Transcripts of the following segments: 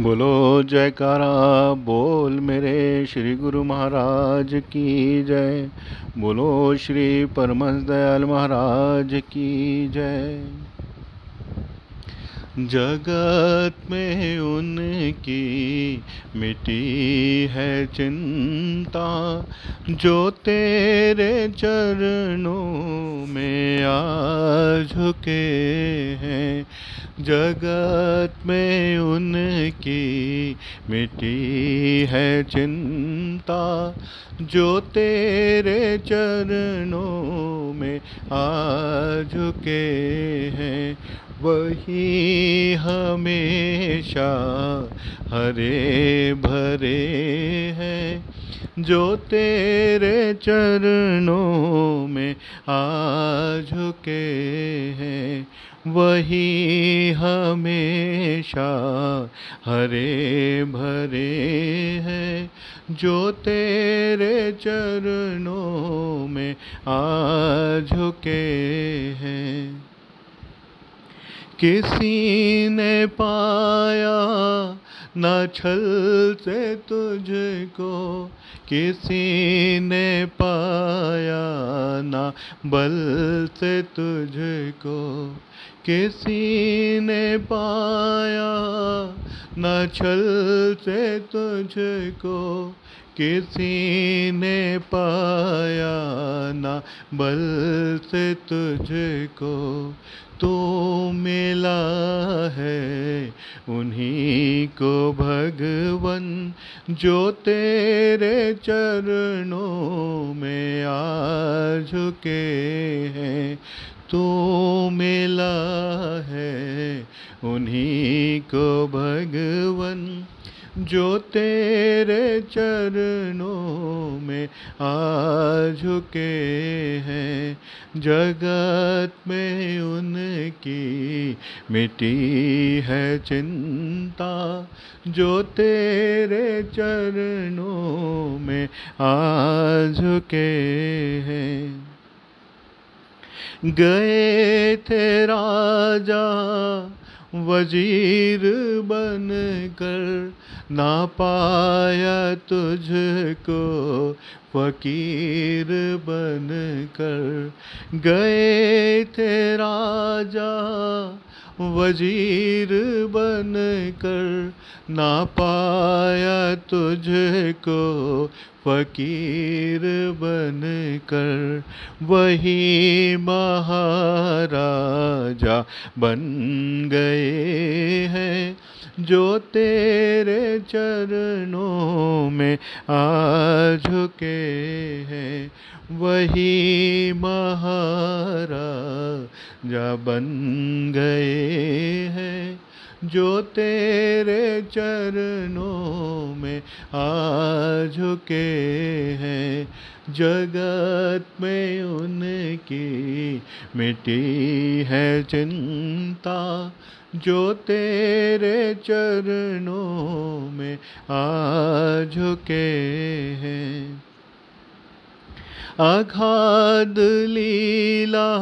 बोलो जयकारा, बोल मेरे श्री गुरु महाराज की जय। बोलो श्री परमस दयाल महाराज की जय। जगत में उनकी मिटी है चिंता, जो तेरे चरणों में आ झुके हैं। जगत में उनकी मिटी है चिंता, जो तेरे चरणों में आ झुके हैं, वही हमेशा हरे भरे हैं, जो तेरे चरणों में आ झुके हैं। वही हमेशा हरे भरे हैं, जो तेरे चरणों में आ झुके हैं। किसी ने पाया न छल से तुझको, किसी ने पाया न बल से तुझको। किसी ने पाया, न छल से तुझको किसी ने पाया, न बल से तुझको तो मिला है। उन्हीं को भगवन जो तेरे चरणों में आ झुके हैं तो मिला है, उन्हीं को भगवन, जो तेरे चरणों में आ झुके हैं। जगत में उनकी मिटी है चिंता, जो तेरे चरणों में आ झुके हैं। गए थे राजा, वज़ीर बन कर ना पाया तुझको फकीर बन कर गए थे राजा वज़ीर बन कर ना पाया तुझको फकीर बन कर वही महाराजा बन गए हैं। जो तेरे चरणों में आ झुके हैं, वही महाराजा बन गए हैं। जो तेरे चरणों में आ झुके हैं जगत में उनकी मिटी है चिंता, जो तेरे चरणों में आ झुके हैं। अघाध लीला,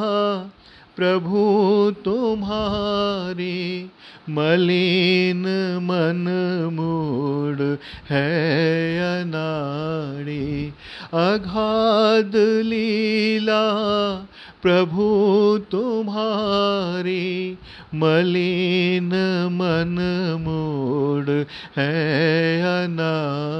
प्रभु तुम्हारी मलिन मन मूड है अनाड़ी अघाध लीला प्रभु तुम्हारी मलिन मन मूड है अनाड़ी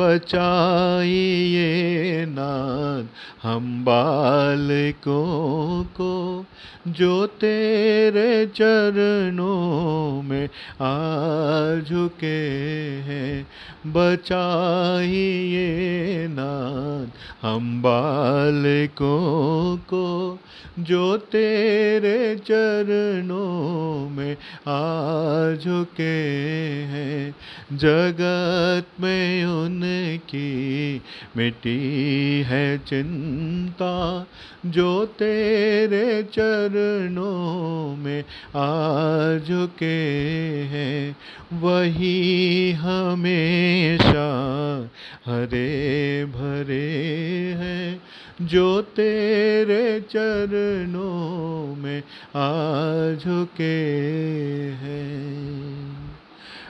बचाइए नाथ हम बालकों को, जो तेरे चरणों में आ झुके हैं। बचाइए नाथ हम बालकों को, जो तेरे चरणों में आ झुके हैं। जगत में उनकी मिटी है चिंता, जो तेरे चरणों में आ झुके हैं, वही हमेशा हरे भरे हैं, जो तेरे चरणों में आ झुके हैं।